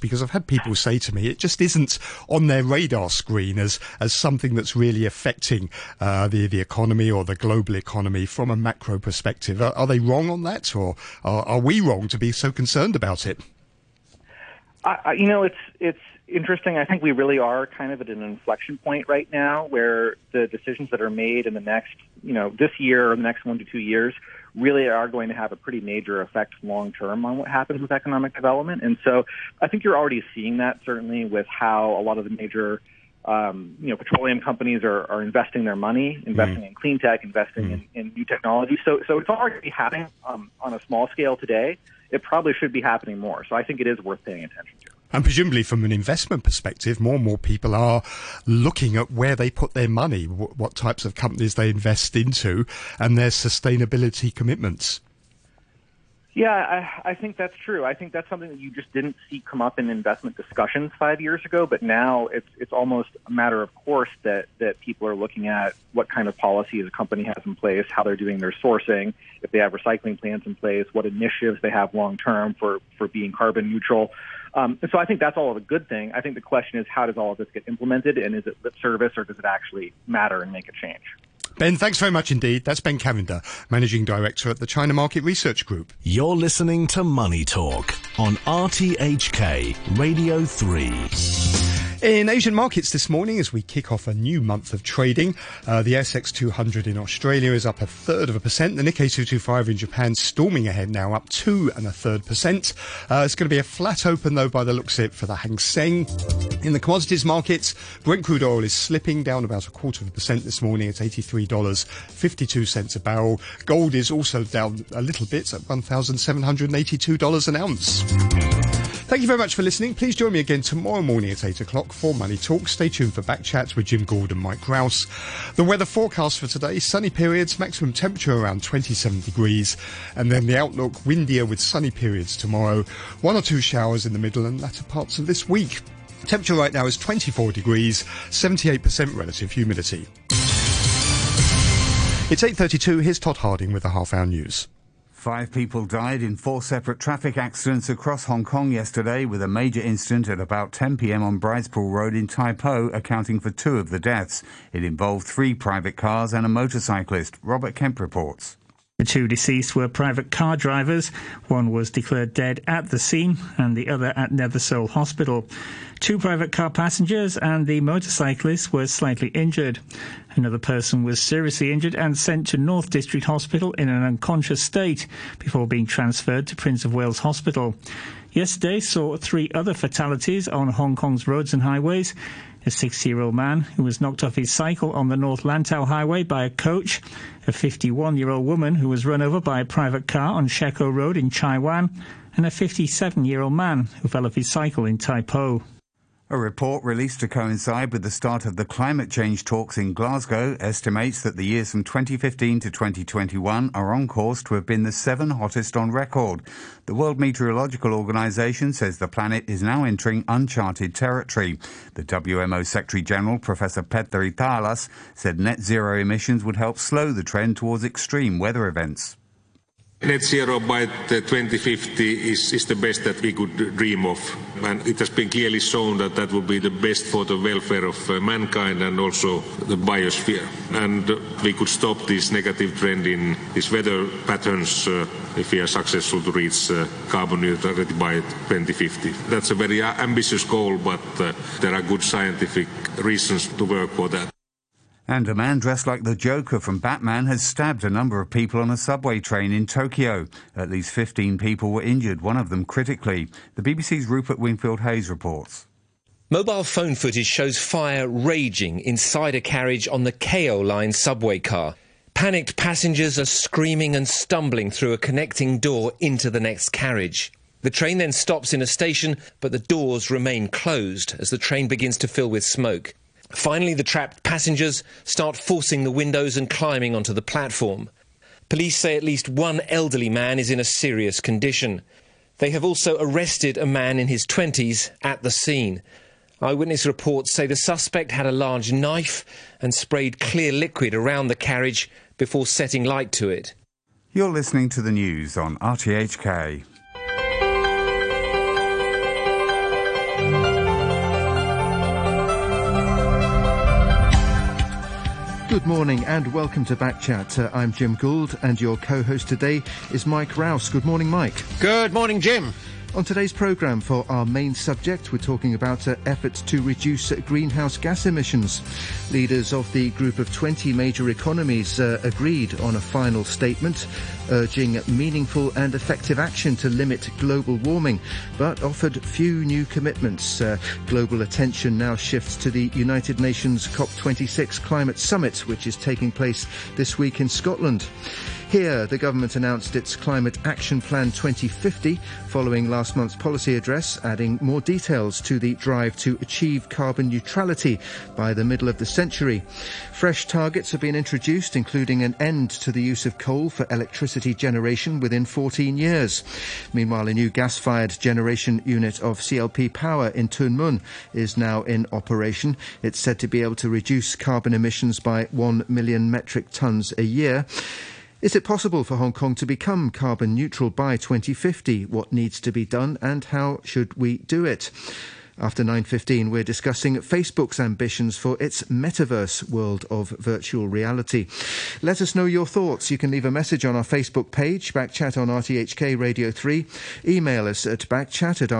because I've had people say to me it just isn't on their radar screen as as something that's really affecting uh, the the economy or the global economy from a macro perspective. Are, are they wrong on that, or are, are, we wrong to be so concerned about it? You know, it's it's interesting. I think we really are kind of at an inflection point right now, where the decisions that are made in the next, you know, this year or the next one to two years really are going to have a pretty major effect long term on what happens with economic development. And so I think you're already seeing that certainly with how a lot of the major um, you know, petroleum companies are, are investing their money, investing mm. in clean tech, investing mm. in, in new technology. So, so it's already happening um, on a small scale today. It probably should be happening more. So I think it is worth paying attention to. And presumably, from an investment perspective, more and more people are looking at where they put their money, what, types of companies they invest into, and their sustainability commitments. Yeah, I, I think that's true. I think that's something that you just didn't see come up in investment discussions five years ago, but now it's it's almost a matter of course that that people are looking at what kind of policies a company has in place, how they're doing their sourcing, if they have recycling plans in place, what initiatives they have long term for for being carbon neutral. Um, and so I think that's all of a good thing. I think the question is how does all of this get implemented, and is it lip service or does it actually matter and make a change? Ben, thanks very much indeed. That's Ben Cavender, Managing Director at the China Market Research Group. You're listening to Money Talk on RTHK Radio 3. In Asian markets this morning, as we kick off a new month of trading, uh, the ASX 200 in Australia is up a third of a percent. The Nikkei 225 in Japan storming ahead now, up two and a third percent. Uh, it's going to be a flat open though, by the looks of it, for the Hang Seng. In the commodities markets, Brent crude oil is slipping down about a quarter of a percent this morning at $83.52 a barrel. Gold is also down a little bit at $1,782 an ounce. Thank you very much for listening. Please join me again tomorrow morning at 8 o'clock for Money Talk. Stay tuned for back chats with Jim Gould and Mike Rouse. The weather forecast for today, sunny periods, maximum temperature around 27 degrees. And then the outlook, windier with sunny periods tomorrow. One or two showers in the middle and latter parts of this week. Temperature right now is 24 degrees, 78% relative humidity. It's 8.32, here's Todd Harding with the half hour news. Five people died in four separate traffic accidents across Hong Kong yesterday, with a major incident at about 10 p.m. on Bride's Pool Road in Tai Po accounting for two of the deaths. It involved three private cars and a motorcyclist. Robert Kemp reports. The two deceased were private car drivers. One was declared dead at the scene and the other at Nethersole Hospital. Two private car passengers and the motorcyclist were slightly injured. Another person was seriously injured and sent to North District Hospital in an unconscious state before being transferred to Prince of Wales Hospital. Yesterday saw three other fatalities on Hong Kong's roads and highways. A 60 year old man who was knocked off his cycle on the North Lantau Highway by a coach, a 51 year old woman who was run over by a private car on Shek O Road in Chai Wan, and a 57 year old man who fell off his cycle in Tai Po. A report released to coincide with the start of the climate change talks in Glasgow estimates that the years from 2015 to 2021 are on course to have been the seven hottest on record. The World Meteorological Organization says the planet is now entering uncharted territory. The WMO Secretary General, Professor Petteri Taalas, said net zero emissions would help slow the trend towards extreme weather events. Net zero by 2050 is, is the best that we could dream of. And it has been clearly shown that that would be the best for the welfare of uh, mankind and also the biosphere. And uh, we could stop this negative trend in these weather patterns uh, if we are successful to reach uh, carbon neutrality by 2050. That's a very ambitious goal, but uh, there are good scientific reasons to work for that. And a man dressed like the Joker from Batman has stabbed a number of people on a subway train in Tokyo. At least 15 people were injured, one of them critically. The BBC's Rupert Wingfield Hayes reports. Mobile phone footage shows fire raging inside a carriage on the Keio line subway car. Panicked passengers are screaming and stumbling through a connecting door into the next carriage. The train then stops in a station, but the doors remain closed as the train begins to fill with smoke. Finally, the trapped passengers start forcing the windows and climbing onto the platform. Police say at least one elderly man is in a serious condition. They have also arrested a man in his 20s at the scene. Eyewitness reports say the suspect had a large knife and sprayed clear liquid around the carriage before setting light to it. You're listening to the news on RTHK. Good morning and welcome to Backchat. Uh, I'm Jim Gould and your co-host today is Mike Rouse. Good morning, Mike. Good morning, Jim. On today's programme, for our main subject, we're talking about uh, efforts to reduce uh, greenhouse gas emissions. Leaders of the group of 20 major economies uh, agreed on a final statement urging meaningful and effective action to limit global warming, but offered few new commitments. Uh, global attention now shifts to the United Nations COP26 climate summit, which is taking place this week in Scotland. Here, the government announced its Climate Action Plan 2050 following last month's policy address, adding more details to the drive to achieve carbon neutrality by the middle of the century. Fresh targets have been introduced, including an end to the use of coal for electricity generation within 14 years. Meanwhile, a new gas-fired generation unit of CLP Power in Tuen Mun is now in operation. It's said to be able to reduce carbon emissions by 1 million metric tonnes a year. Is it possible for Hong Kong to become carbon neutral by 2050? What needs to be done and how should we do it? After 9.15, we're discussing Facebook's ambitions for its metaverse world of virtual reality. Let us know your thoughts. You can leave a message on our Facebook page, Backchat on RTHK Radio 3. Email us at backchat at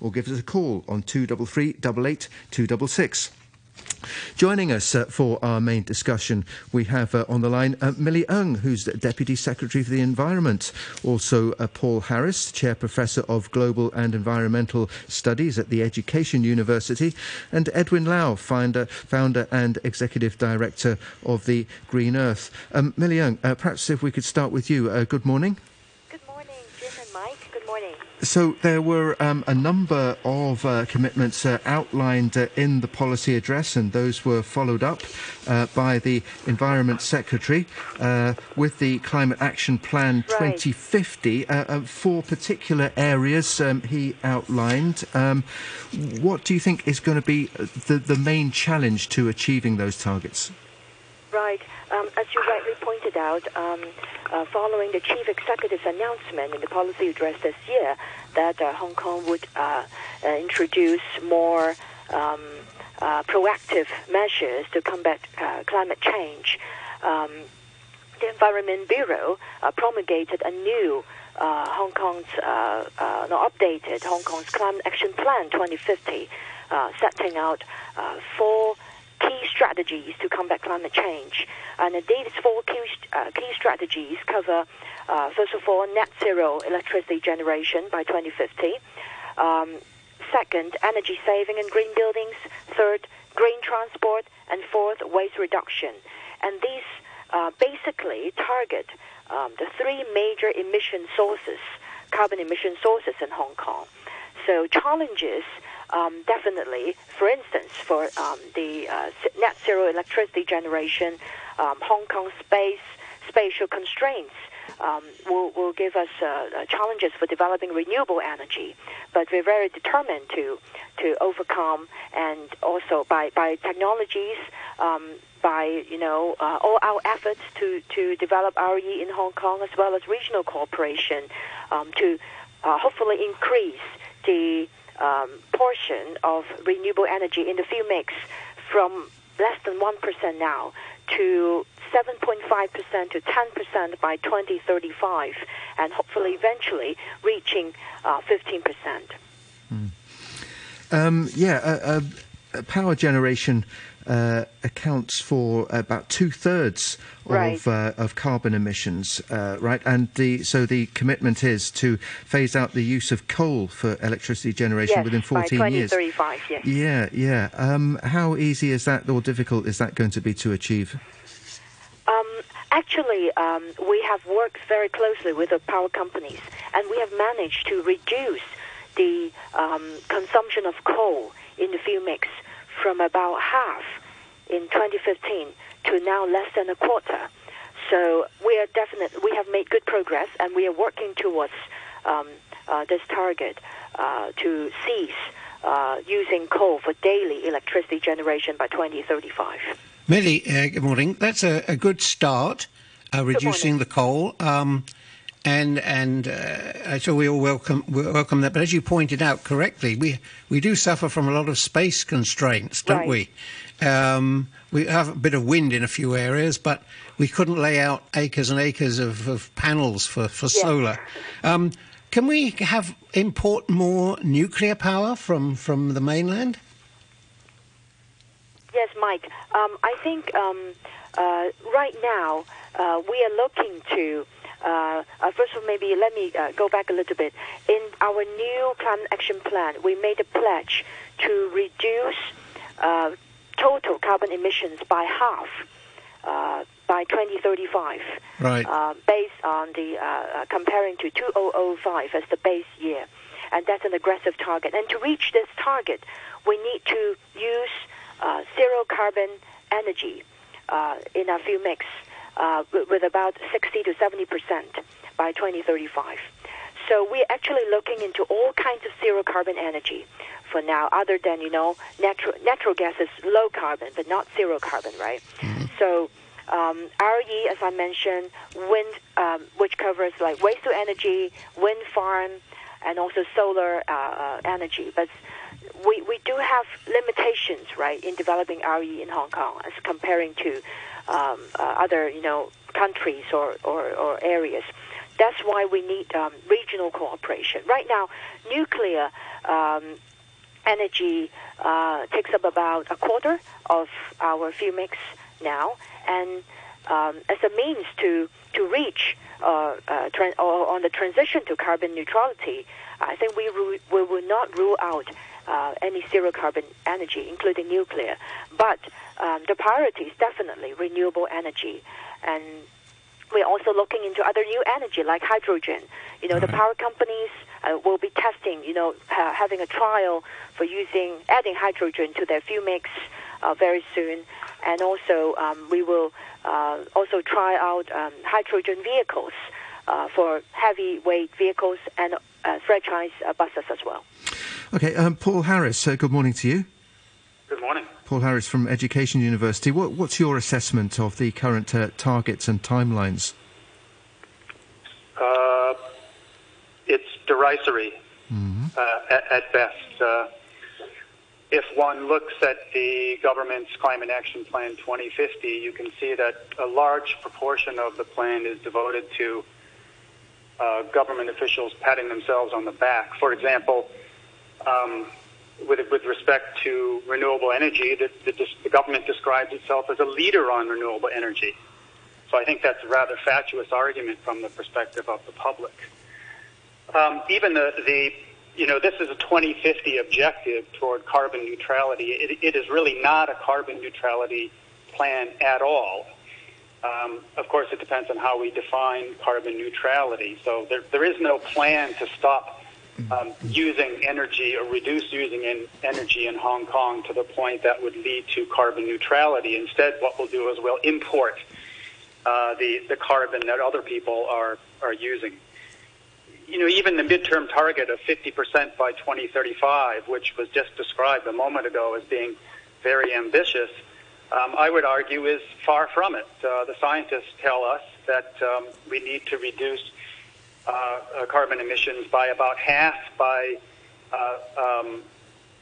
or give us a call on 233 88 266. Joining us uh, for our main discussion, we have uh, on the line uh, Millie Ng, who's Deputy Secretary for the Environment. Also, uh, Paul Harris, Chair Professor of Global and Environmental Studies at the Education University, and Edwin Lau, founder, founder and Executive Director of the Green Earth. Um, Millie Ng, uh, perhaps if we could start with you. Uh, good morning. So there were um, a number of uh, commitments uh, outlined uh, in the policy address, and those were followed up uh, by the Environment Secretary uh, with the Climate Action Plan right. 2050. Uh, four particular areas um, he outlined. Um, what do you think is going to be the, the main challenge to achieving those targets? Right. Um, as you rightly pointed out, um, uh, following the chief executive's announcement in the policy address this year that uh, Hong Kong would uh, uh introduce more um, uh, proactive measures to combat uh, climate change, um, the Environment Bureau promulgated a new Hong Kong's no, updated Hong Kong's Climate Action Plan 2050, setting out four key strategies to combat climate change. And these four key, uh, key strategies cover, uh, first of all, net zero electricity generation by 2050. Um, second, energy saving and green buildings. Third, green transport. And fourth, waste reduction. And these uh, basically target um, the three major emission sources, carbon emission sources in Hong Kong. So challenges um, definitely, for instance, for um, the uh, net zero electricity generation, um, Hong Kong space spatial constraints um, will, will give us uh, uh, challenges for developing renewable energy. But we're very determined to to overcome, and also by by technologies. Um, by you know uh, all our efforts to, to develop RE in Hong Kong as well as regional cooperation um, to uh, hopefully increase the um, portion of renewable energy in the fuel mix from less than 1% now to 7.5% to 10% by 2035, and hopefully eventually reaching uh, 15%. Mm. Um, yeah, uh, uh, power generation uh, accounts for about two thirds right. of uh, of carbon emissions, uh, right? And the so the commitment is to phase out the use of coal for electricity generation yes, within 14 by years. 2035, yes. Yeah, yeah. Um, how easy is that, or difficult is that going to be to achieve? Um, actually, um, we have worked very closely with the power companies, and we have managed to reduce the um, consumption of coal in the fuel mix from about half in 2015 to now less than a quarter. So we are definitely we have made good progress, and we are working towards um, uh, this target uh, to cease uh, using coal for daily electricity generation by 2035. Millie, uh, good morning. That's a, a good start, uh, reducing the coal. Um, and and uh, so we all welcome welcome that. But as you pointed out correctly, we we do suffer from a lot of space constraints, don't right. we? Um, we have a bit of wind in a few areas, but we couldn't lay out acres and acres of, of panels for, for Yeah. solar. Um, can we have import more nuclear power from, from the mainland? Yes, Mike. Um, I think um, uh, right now uh, we are looking to. Uh, uh, first of all, maybe let me uh, go back a little bit. In our new climate action plan, we made a pledge to reduce uh, total carbon emissions by half uh, by 2035. Right. Uh, based on the comparing to 2005 as the base year, and that's an aggressive target. And to reach this target, we need to use uh, zero carbon energy uh, in our fuel mix uh, with, about 60 to 70 percent by 2035. So we're actually looking into all kinds of zero carbon energy for now, other than you know natural natural gas is low carbon, but not zero carbon, right? So um, RE, as I mentioned, wind, um, which covers like waste to energy, wind farm, and also solar uh, uh, energy. But we, we do have limitations, right, in developing RE in Hong Kong as comparing to um, uh, other, you know, countries or, or, or areas. That's why we need um, regional cooperation. Right now, nuclear um, energy uh, takes up about a quarter of our fuel mix now, and um, as a means to to reach uh, uh, on the transition to carbon neutrality, I think we ru- we will not rule out uh, any zero carbon energy, including nuclear. But um, the priority is definitely renewable energy, and we're also looking into other new energy like hydrogen. You know, the power companies uh, will be testing, you know, ha- having a trial for using adding hydrogen to their fuel mix uh, very soon, and also um, we will uh, also try out um, hydrogen vehicles uh, for heavyweight vehicles and uh, franchise uh, buses as well. Okay, um, Paul Harris, uh, good morning to you. Good morning. Paul Harris from Education University. What, what's your assessment of the current uh, targets and timelines? Uh, it's derisory uh, at, at best. Uh, if one looks at the government's Climate Action Plan 2050, you can see that a large proportion of the plan is devoted to uh, government officials patting themselves on the back. For example, um, with, with respect to renewable energy, the, the, the government describes itself as a leader on renewable energy. So I think that's a rather fatuous argument from the perspective of the public. Um, even the, the, you know, this is a 2050 objective toward carbon neutrality. It, it is really not a carbon neutrality plan at all. Um, of course, it depends on how we define carbon neutrality. So there, there is no plan to stop um, using energy or reduce using in, energy in Hong Kong to the point that would lead to carbon neutrality. Instead, what we'll do is we'll import uh, the the carbon that other people are are using. You know, even the midterm target of 50% by 2035, which was just described a moment ago as being very ambitious, um, I would argue is far from it. Uh, the scientists tell us that um, we need to reduce uh, uh, carbon emissions by about half by uh, um,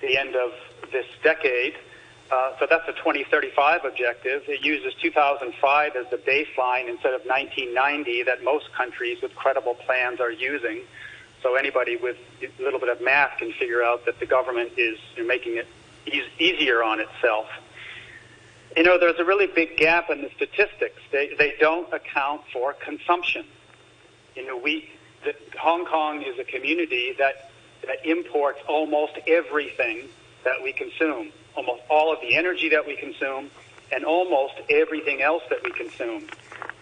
the end of this decade. Uh, so that's a 2035 objective. It uses 2005 as the baseline instead of 1990 that most countries with credible plans are using. So anybody with a little bit of math can figure out that the government is making it e- easier on itself. You know, there's a really big gap in the statistics. They, they don't account for consumption. You know, we, the, Hong Kong is a community that, that imports almost everything that we consume, almost all of the energy that we consume, and almost everything else that we consume.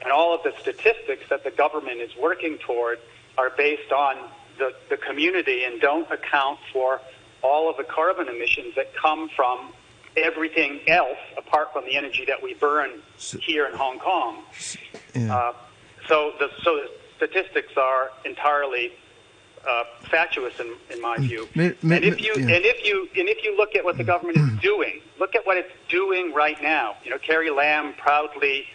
And all of the statistics that the government is working toward are based on the, the community and don't account for all of the carbon emissions that come from everything else apart from the energy that we burn here in Hong Kong. Yeah. Uh, so the so the statistics are entirely uh, fatuous in, in my view. Mi- mi- and if you yeah. and if you and if you look at what the government is doing, look at what it's doing right now. You know, Carrie Lam proudly,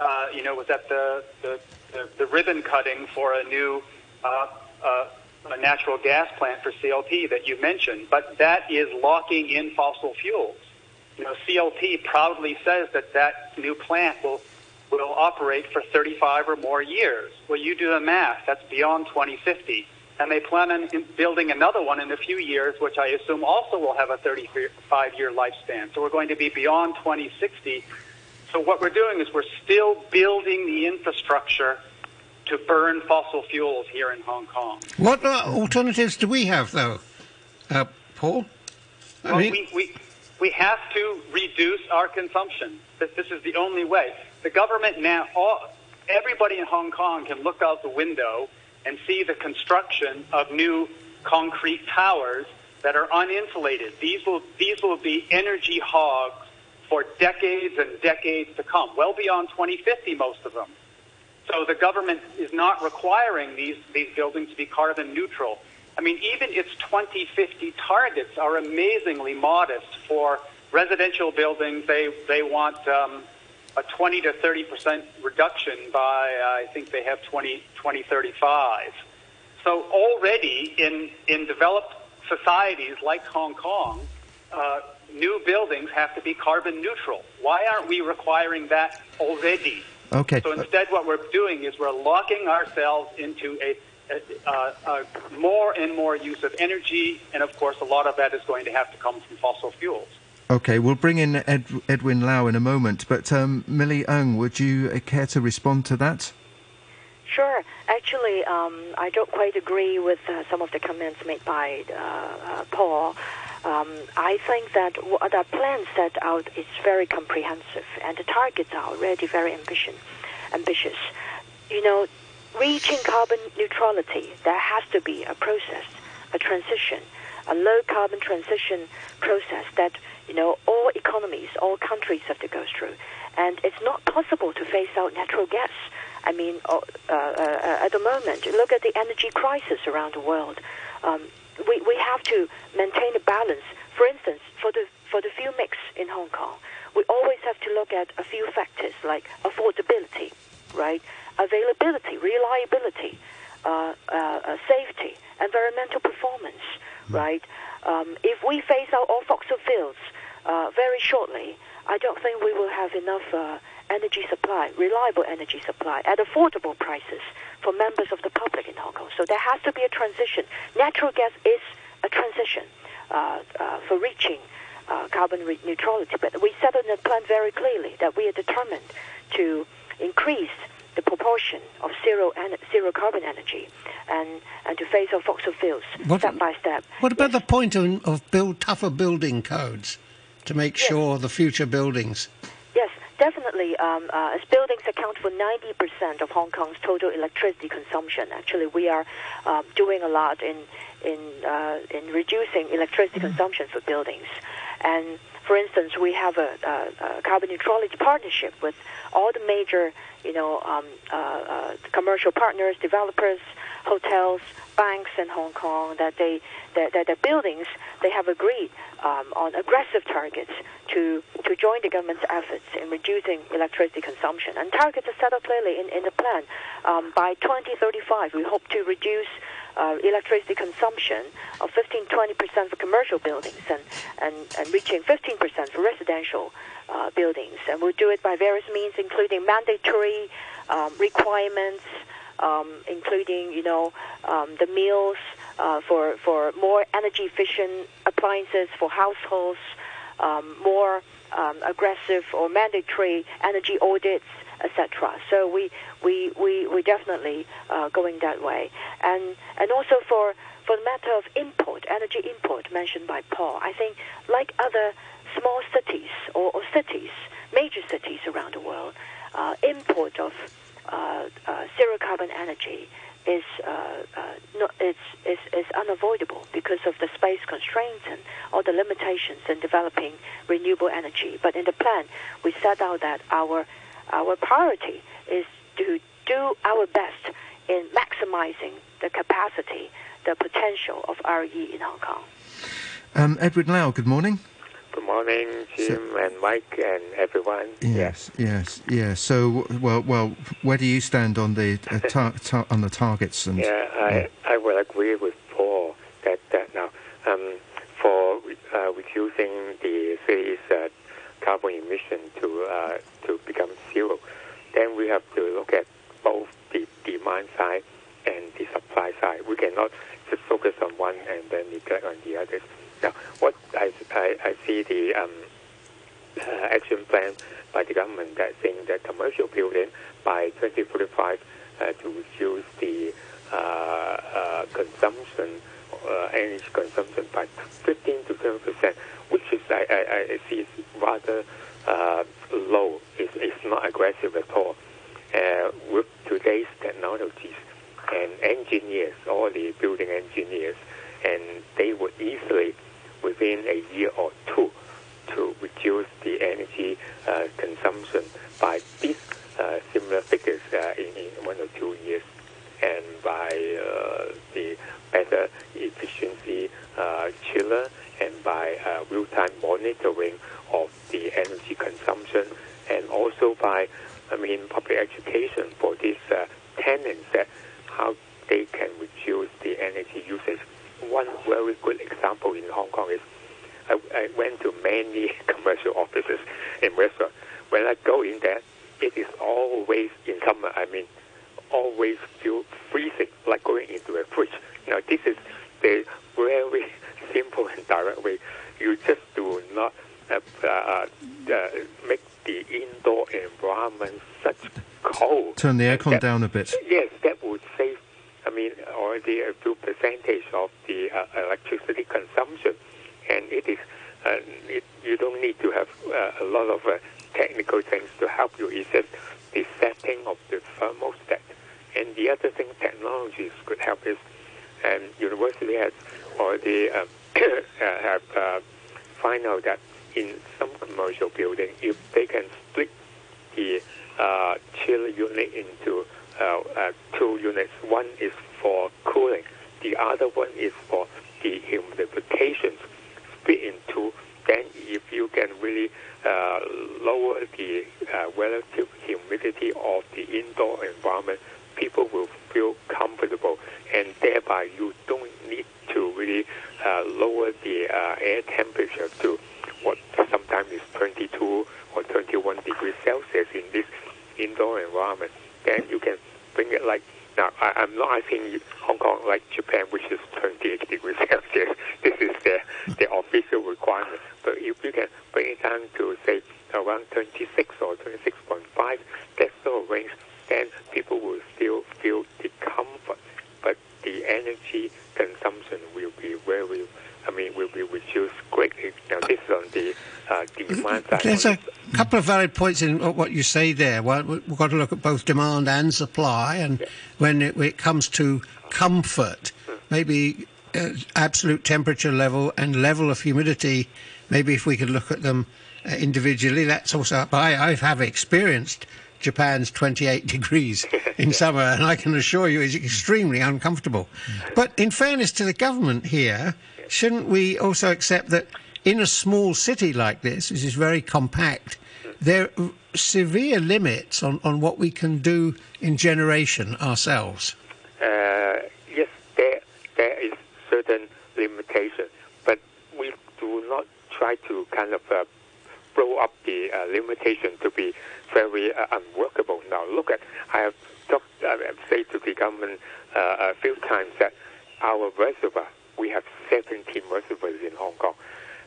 uh, you know, was at the the, the, the ribbon cutting for a new. Uh, uh, a natural gas plant for CLP that you mentioned, but that is locking in fossil fuels. You know, CLP proudly says that that new plant will will operate for 35 or more years. Well, you do the math. That's beyond 2050. And they plan on building another one in a few years, which I assume also will have a 35 year lifespan. So we're going to be beyond 2060. So what we're doing is we're still building the infrastructure to burn fossil fuels here in Hong Kong. What uh, alternatives do we have, though, uh, Paul? I well, mean... we, we, we have to reduce our consumption. This, this is the only way. The government now, all, everybody in Hong Kong can look out the window and see the construction of new concrete towers that are uninsulated. These will, these will be energy hogs for decades and decades to come, well beyond 2050, most of them. So the government is not requiring these, these buildings to be carbon neutral. I mean, even its 2050 targets are amazingly modest for residential buildings. They, they want um, a 20 to 30 percent reduction by, I think they have 20, 2035. So already in, in developed societies like Hong Kong, uh, new buildings have to be carbon neutral. Why aren't we requiring that already? Okay. So instead, what we're doing is we're locking ourselves into a, a, a, a more and more use of energy, and of course, a lot of that is going to have to come from fossil fuels. Okay, we'll bring in Ed, Edwin Lau in a moment, but um, Millie Ng, would you uh, care to respond to that? Sure. Actually, um, I don't quite agree with uh, some of the comments made by uh, uh, Paul. Um, I think that the plan set out is very comprehensive, and the targets are already very ambition, ambitious. You know, reaching carbon neutrality, there has to be a process, a transition, a low carbon transition process that you know, all economies, all countries have to go through. And it's not possible to phase out natural gas. I mean, uh, uh, uh, at the moment, look at the energy crisis around the world. Um, we, we have to maintain a balance. For instance, for the, for the fuel mix in Hong Kong, we always have to look at a few factors like affordability, right? Availability, reliability, uh, uh, uh, safety, environmental performance, right? Um, if we phase out all fossil fuels, uh, very shortly, I don't think we will have enough uh, energy supply, reliable energy supply at affordable prices for members of the public in Hong Kong. So there has to be a transition. Natural gas is a transition uh, uh for reaching uh, carbon re- neutrality. But we set in the plan very clearly that we are determined to increase the proportion of zero en- zero carbon energy and, and to phase out fossil fuels what, step by step. What about yes. the point of, of build tougher building codes? to make yes. sure the future buildings? Yes, definitely. Um, uh, as buildings account for 90% of Hong Kong's total electricity consumption, actually, we are uh, doing a lot in in uh, in reducing electricity mm-hmm. consumption for buildings. And for instance, we have a, a, a, carbon neutrality partnership with all the major, you know, um, uh, uh, commercial partners, developers, hotels, banks in Hong Kong that they that, that the buildings they have agreed um, on aggressive targets to to join the government's efforts in reducing electricity consumption. And targets are set up clearly in, in the plan. Um, by 2035, we hope to reduce uh, electricity consumption of 15-20% for commercial buildings and, and, and reaching 15% for residential uh, buildings. And we'll do it by various means, including mandatory um, requirements, um, including you know um, the meals uh, for for more energy efficient appliances for households, um, more um, aggressive or mandatory energy audits, etc. So we we we we definitely uh, going that way, and and also for for the matter of import, energy import mentioned by Paul, I think like other small cities or, or cities, major cities around the world, uh, import of uh, uh, zero carbon energy is uh, uh, not, it's, it's, it's unavoidable because of the space constraints and all the limitations in developing renewable energy. But in the plan, we set out that our our priority is to do our best in maximizing the capacity, the potential of RE in Hong Kong. Um, Edward Lau, good morning. Good morning, Jim so, and Mike and everyone. Yes, yes, yes. So, well, well, where do you stand on the uh, tar- tar- on the targets? And yeah, I yeah. I will agree with Paul that that now um, for uh, reducing the city's uh, carbon emission to uh, to become zero, then we have to look at both the demand side and the supply side. We cannot just focus on one and then neglect on the others. Now, what I, I, I see the um, uh, action plan by the government that saying that commercial building by 2045 uh, to reduce the uh, uh, consumption, uh, energy consumption by 15 to 20 percent, which is I, I, I see is rather low. It's, it's not aggressive at all. With today's technologies and engineers, all the building engineers, and they would easily, within a year or two, to reduce the energy uh, consumption by these uh, similar figures uh, in, in one or two years, and by uh, the better efficiency uh, chiller and by uh, real-time monitoring of the energy consumption, and also by, I mean, public education for these tenants that how they can reduce the energy usage. One very good example in Hong Kong is I, I went to many commercial offices and restaurants. When I go in there, it is always in summer. I mean, always feel freezing, like going into a fridge. Now, this is the very simple and direct way. You just do not uh, uh, uh, make the indoor environment such cold. Turn the aircon down a bit. Yes, that would save. I mean, already a few percentage of the uh, electricity consumption, and it is. Uh, it, you don't need to have uh, a lot of uh, technical things to help you. It's just the setting of the thermostat, and the other thing technologies could help is, and university has already uh, uh, have uh, find out that in some commercial building, if they can split the uh, chill unit into uh, uh, two units. One is for cooling, the other one is for the humidification. Split in two. Then, if you can really uh, lower the uh, relative humidity of the indoor environment, people will feel comfortable, and thereby you don't need to really uh, lower the uh, air temperature to what sometimes is 22 or 21 degrees Celsius in this indoor environment. Then you can bring it like now. I, I'm not asking you Hong Kong like Japan, which is 28 degrees Celsius. This is the the official requirement. But if you can bring it down to say around 26 or 26.5, that sort of range, then people will still feel the comfort, but the energy consumption will be very. I mean, will be reduced greatly. Now, this is on the uh, demand side. There's a couple of valid points in what you say there. Well, we've got to look at both demand and supply, and when it, when it comes to comfort, maybe uh, absolute temperature level and level of humidity, maybe if we could look at them uh, individually, that's also. I, I have experienced Japan's 28 degrees in summer, and I can assure you it's extremely uncomfortable. But in fairness to the government here, shouldn't we also accept that in a small city like this, which is very compact, there are severe limits on, on what we can do in generation ourselves? Uh, yes, there there is certain limitation, but we do not try to kind of uh, blow up the uh, limitation to be very uh, unworkable. Now, look at I have talked, I have said to the government uh, a few times that our reservoir, we have 17 reservoirs in Hong Kong.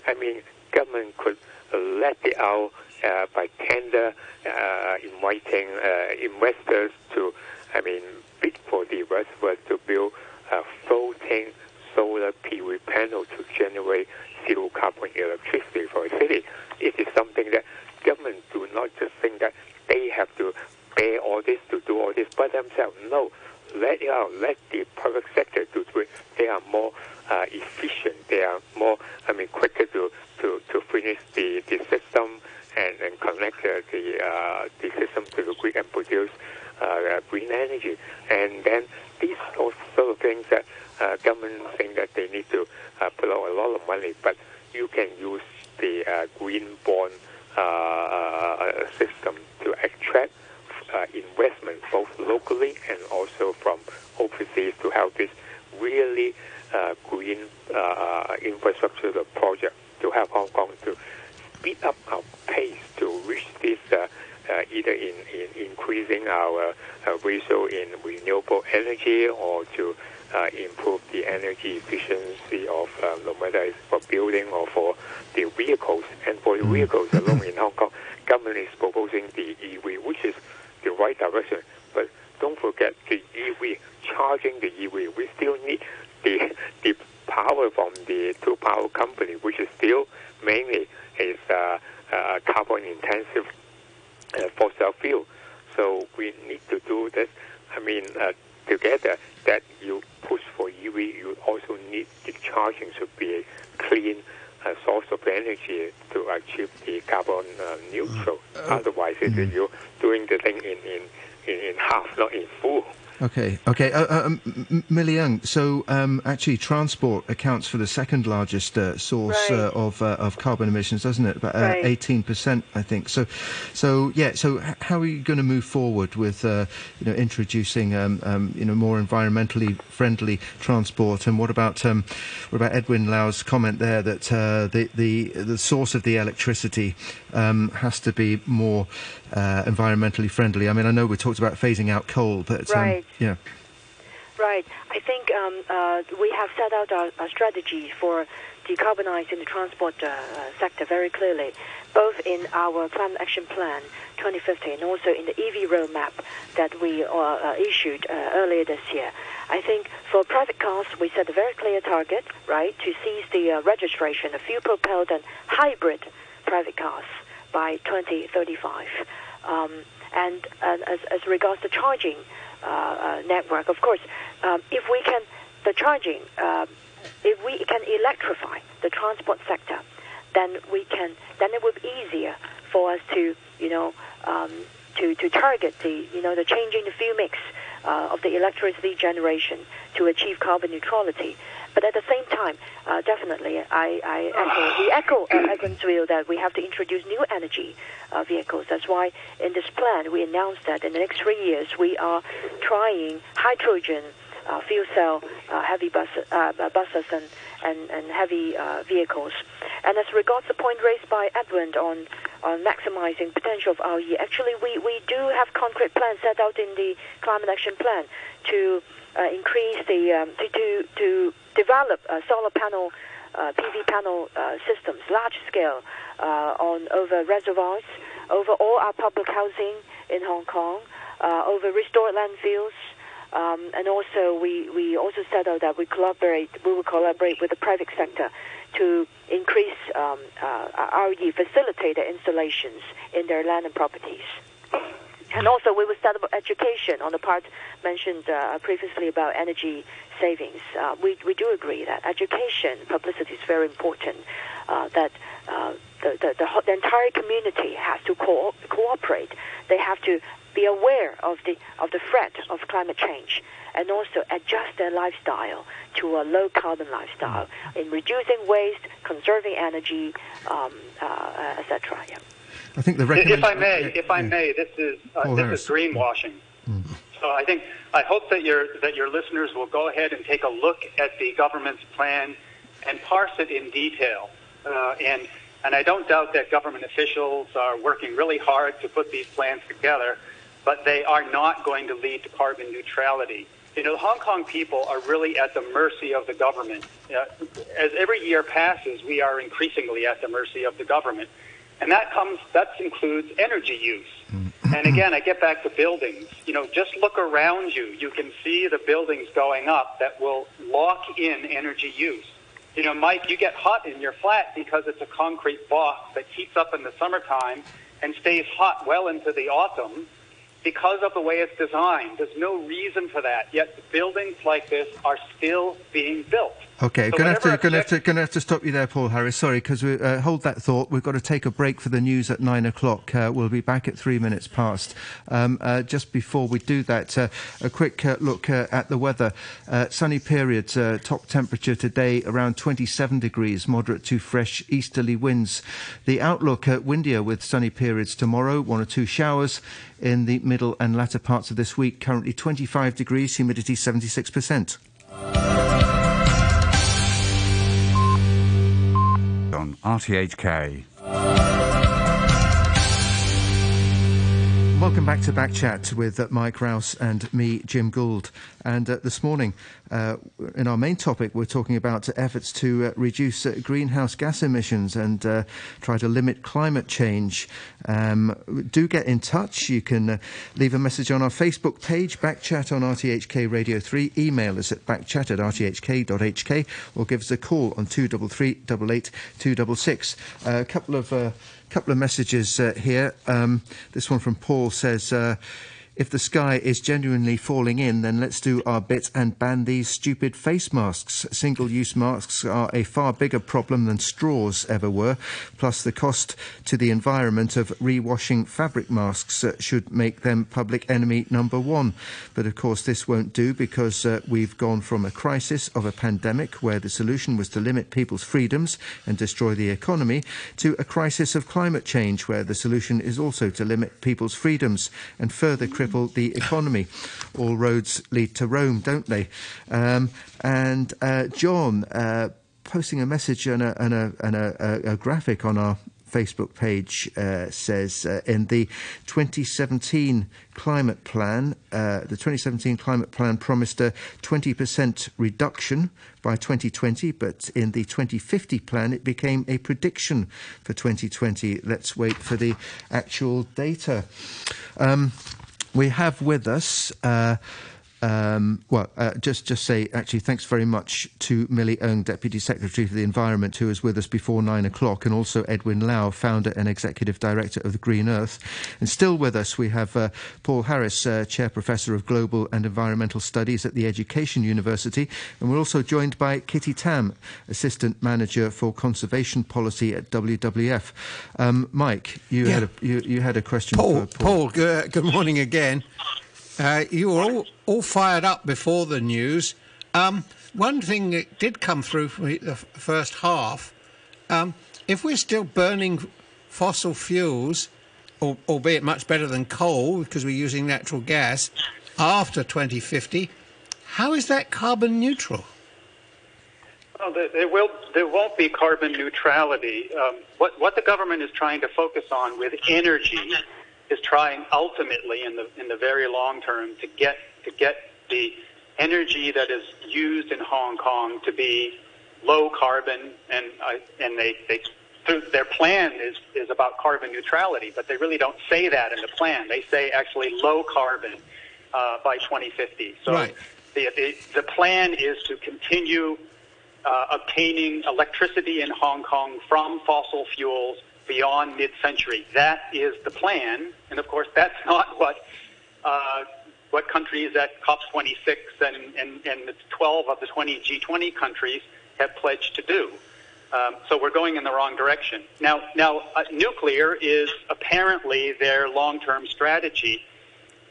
I mean, government could let it out uh, by tender, uh, inviting uh, investors to, I mean, bid for the reservoir to build a floating solar PV panel to generate zero carbon electricity for a city. It is something that government do not just think that they have to bear all this to do all this by themselves. No, let it out. Let the private sector do it. They are more uh, efficient. They are more, I mean, quicker to, to, to finish the, the system and, connect uh, the, uh, the system to the grid and produce uh, green energy. And then these are sort of things that uh, government think that they need to put out a lot of money, but you can use the green bond system to attract uh, investment both locally and also from overseas to help this really uh, green uh, infrastructure project to help Hong Kong to speed up our pace to reach this uh, uh, either in, in increasing our uh, ratio in renewable energy or to uh, improve the energy efficiency of uh, no matter it's for building or for the vehicles. And for the vehicles alone in Hong Kong, government is proposing the EV, which is the right direction. But don't forget the EV, charging the EV, we still need the, the power from the two power company, which is still mainly is uh, uh, carbon intensive uh, fossil fuel. So we need to do this. I mean, uh, together that you push for EV, you also need the charging to be a clean uh, source of energy to achieve the carbon uh, neutral. Otherwise, mm. you're doing the thing in, in, in, in half, not in full. Okay, okay. Uh, uh, um, Millie so um, actually transport accounts for the second largest uh, source right. uh, of uh, of carbon emissions, doesn't it? About uh, eighteen percent, I think. So, so yeah. So how are you going to move forward with you know introducing um, um, you know more environmentally friendly transport? And what about um, what about Edwin Lau's comment there that the the the source of the electricity um, has to be more environmentally friendly? I mean, I know we talked about phasing out coal, but right. Yeah. Right. I think um, uh, we have set out our, our, strategy for decarbonizing the transport uh, sector very clearly, both in our Climate Action Plan 2050 and also in the EV roadmap that we uh, uh issued uh, earlier this year. I think for private cars, we set a very clear target, right, to seize the uh, registration of fuel-propelled and hybrid private cars by 2035. Um, and as, as regards the charging, uh, uh, network. Of course, um, if we can, the charging, uh, if we can electrify the transport sector, then we can, then it would be easier for us to, you know, um, to, to target the, you know, the changing the fuel mix uh, of the electricity generation to achieve carbon neutrality. But at the same time, uh, definitely, I, I echo, we echo uh, Edwin's view that we have to introduce new energy uh, vehicles. That's why in this plan we announced that in the next three years we are trying hydrogen uh, fuel cell uh, heavy bus, uh, buses and, and, and heavy uh, vehicles. And as regards the point raised by Edwin on, on maximizing potential of RE, actually we, we do have concrete plans set out in the Climate Action Plan to uh, increase the um, to, to, to develop solar panel uh, PV panel uh, systems, large scale, uh, on over reservoirs, over all our public housing in Hong Kong, uh, over restored landfills, um, and also we, we also said that we collaborate we will collaborate with the private sector to increase um, uh, RE facilitated installations in their land and properties. And also, we will start up education on the part mentioned uh, previously about energy savings. Uh, we, we do agree that education, publicity is very important, uh, that uh, the, the, the, the, entire community has to co- cooperate. They have to be aware of the, of the threat of climate change and also adjust their lifestyle to a low carbon lifestyle in reducing waste, conserving energy, um, uh, etc. Yeah. I think the if I may, if I may, this is uh, this is greenwashing. Mm. So I think I hope that your that your listeners will go ahead and take a look at the government's plan and parse it in detail. Uh, and and I don't doubt that government officials are working really hard to put these plans together, but they are not going to lead to carbon neutrality. You know, the Hong Kong people are really at the mercy of the government. Uh, as every year passes, we are increasingly at the mercy of the government. And that comes, that includes energy use. Mm-hmm. And again, I get back to buildings. You know, just look around you. You can see the buildings going up that will lock in energy use. You know, Mike, you get hot in your flat because it's a concrete box that heats up in the summertime and stays hot well into the autumn because of the way it's designed. There's no reason for that. Yet buildings like this are still being built. Okay, so gonna have to gonna have to gonna have to stop you there, Paul Harris. Sorry, because we uh, hold that thought. We've got to take a break for the news at nine o'clock. Uh, we'll be back at three minutes past. Um, uh, just before we do that, uh, a quick uh, look uh, at the weather. sunny periods. top temperature today around 27 degrees. Moderate to fresh easterly winds. The outlook windier with sunny periods tomorrow. One or two showers in the middle and latter parts of this week. Currently 25 degrees. Humidity 76 percent. On RTHK. Welcome back to Backchat with uh, Mike Rowse and me, Jim Gould. And uh, this morning, uh, in our main topic, we're talking about efforts to uh, reduce uh, greenhouse gas emissions and uh, try to limit climate change. Um, do get in touch. You can leave a message on our Facebook page, Backchat on RTHK Radio 3. Email us at backchat at rthk.hk or give us a call on 233 88 266. A couple of couple of messages uh, here. Um, this one from Paul says, uh, if the sky is genuinely falling in, then let's do our bit and ban these stupid face masks. Single use masks are a far bigger problem than straws ever were. Plus, the cost to the environment of rewashing fabric masks uh, should make them public enemy number one. But of course, this won't do because uh, we've gone from a crisis of a pandemic where the solution was to limit people's freedoms and destroy the economy to a crisis of climate change where the solution is also to limit people's freedoms and further cripple the economy. All roads lead to Rome, don't they? Um, and uh, John uh, posting a message and a, and a, and a, a graphic on our Facebook page uh, says uh, in the 2017 climate plan, uh, the 2017 climate plan promised a 20% reduction by 2020, but in the 2050 plan it became a prediction for 2020. Let's wait for the actual data. Um, we have with us. Uh, um, well, uh, just just say actually thanks very much to Millie Ng, Deputy Secretary for the Environment, who was with us before nine o'clock, and also Edwin Lau, Founder and Executive Director of the Green Earth. And still with us, we have uh, Paul Harris, uh, Chair Professor of Global and Environmental Studies at the Education University, and we're also joined by Kitty Tam, Assistant Manager for Conservation Policy at WWF. Um, Mike, you yeah. had a, you, you, had a question Paul, for Paul. Paul, good morning again. Uh, you were all, all fired up before the news. Um, one thing that did come through for the first half, um, if we're still burning fossil fuels, albeit much better than coal because we're using natural gas, after 2050, how is that carbon neutral? Well, there will there won't be carbon neutrality. Um, what what the government is trying to focus on with energy is trying ultimately in the in the very long term to get to get the energy that is used in Hong Kong to be low carbon and uh, and they they their plan is is about carbon neutrality, but they really don't say that in the plan. They say actually low carbon uh, by 2050. So right. the, the the plan is to continue uh, obtaining electricity in Hong Kong from fossil fuels beyond mid-century. That is the plan, and of course, that's not what uh, what countries at COP26 and, and, and 12 of the 20 G20 countries have pledged to do. Um, so we're going in the wrong direction. Now, now uh, nuclear is apparently their long-term strategy.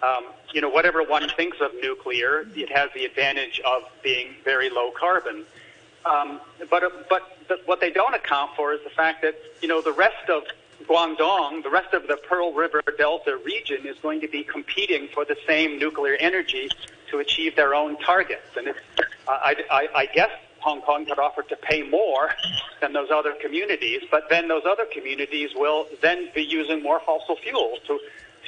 Um, you know, whatever one thinks of nuclear, it has the advantage of being very low carbon. Um, but but the, what they don't account for is the fact that you know the rest of Guangdong, the rest of the Pearl River Delta region, is going to be competing for the same nuclear energy to achieve their own targets. And it's, I, I, I guess Hong Kong could offer to pay more than those other communities, but then those other communities will then be using more fossil fuels to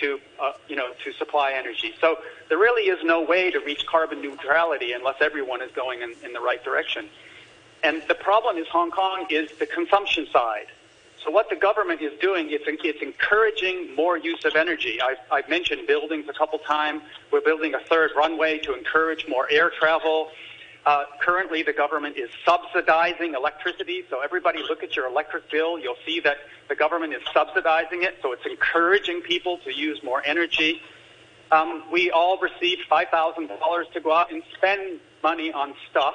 to uh, you know to supply energy. So there really is no way to reach carbon neutrality unless everyone is going in, in the right direction. And the problem is Hong Kong is the consumption side. So what the government is doing, it's, it's encouraging more use of energy. I've, I've mentioned buildings a couple times. We're building a third runway to encourage more air travel. Uh, currently, the government is subsidizing electricity. So everybody look at your electric bill. You'll see that the government is subsidizing it. So it's encouraging people to use more energy. Um, we all received $5,000 to go out and spend money on stuff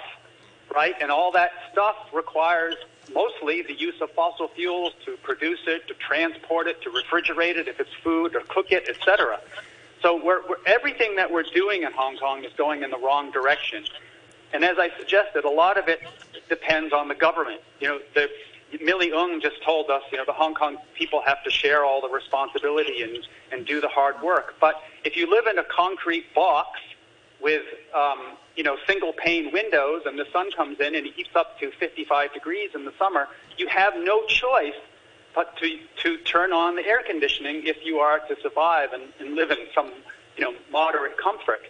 right? And all that stuff requires mostly the use of fossil fuels to produce it, to transport it, to refrigerate it if it's food, or cook it, etc. So we're, we're, everything that we're doing in Hong Kong is going in the wrong direction. And as I suggested, a lot of it depends on the government. You know, the, Millie Ng just told us, you know, the Hong Kong people have to share all the responsibility and, and do the hard work. But if you live in a concrete box with um, you know single pane windows and the sun comes in and it heats up to 55 degrees in the summer, you have no choice but to to turn on the air conditioning if you are to survive and, and live in some you know moderate comfort.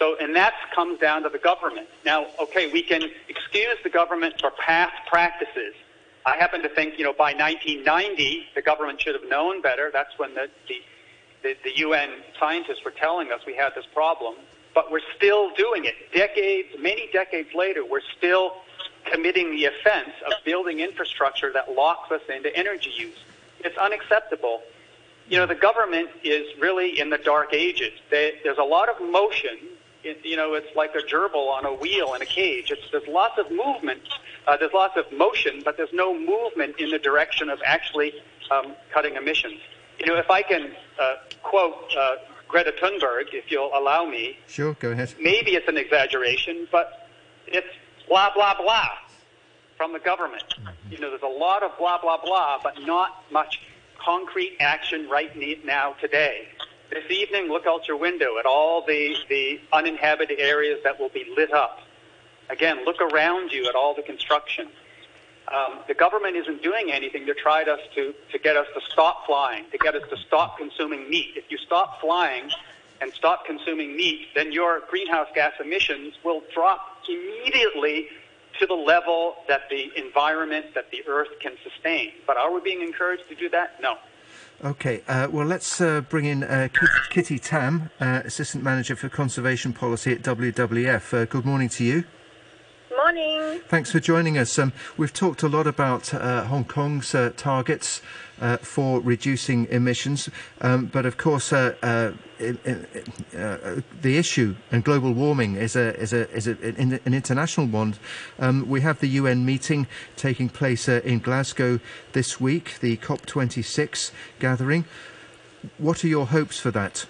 So, and that comes down to the government. Now, okay, we can excuse the government for past practices. I happen to think, you know, by 1990, the government should have known better. That's when the, the, the, the UN scientists were telling us we had this problem. But we're still doing it. Decades, many decades later, we're still committing the offense of building infrastructure that locks us into energy use. It's unacceptable. You know, the government is really in the dark ages. They, there's a lot of motion it, you know, it's like a gerbil on a wheel in a cage. It's, there's lots of movement, uh, there's lots of motion, but there's no movement in the direction of actually um, cutting emissions. You know, if I can uh, quote uh, Greta Thunberg, if you'll allow me. Sure, go ahead. Maybe it's an exaggeration, but it's blah, blah, blah from the government. Mm-hmm. You know, there's a lot of blah, blah, blah, but not much concrete action right now today. This evening, look out your window at all the, the uninhabited areas that will be lit up. Again, look around you at all the construction. Um, the government isn't doing anything to try us to, to get us to stop flying, to get us to stop consuming meat. If you stop flying and stop consuming meat, then your greenhouse gas emissions will drop immediately to the level that the environment, that the earth can sustain. But are we being encouraged to do that? No. Okay, uh, well, let's uh, bring in uh, Kitty Tam, uh, Assistant Manager for Conservation Policy at WWF. Uh, good morning to you. Morning. Thanks for joining us. Um, we've talked a lot about uh, Hong Kong's targets uh, for reducing emissions. Um, but of course, uh, uh, uh, the issue and global warming is a is a is a, an, international one. Um, we have the UN meeting taking place uh, in Glasgow this week, the COP26 gathering. What are your hopes for that?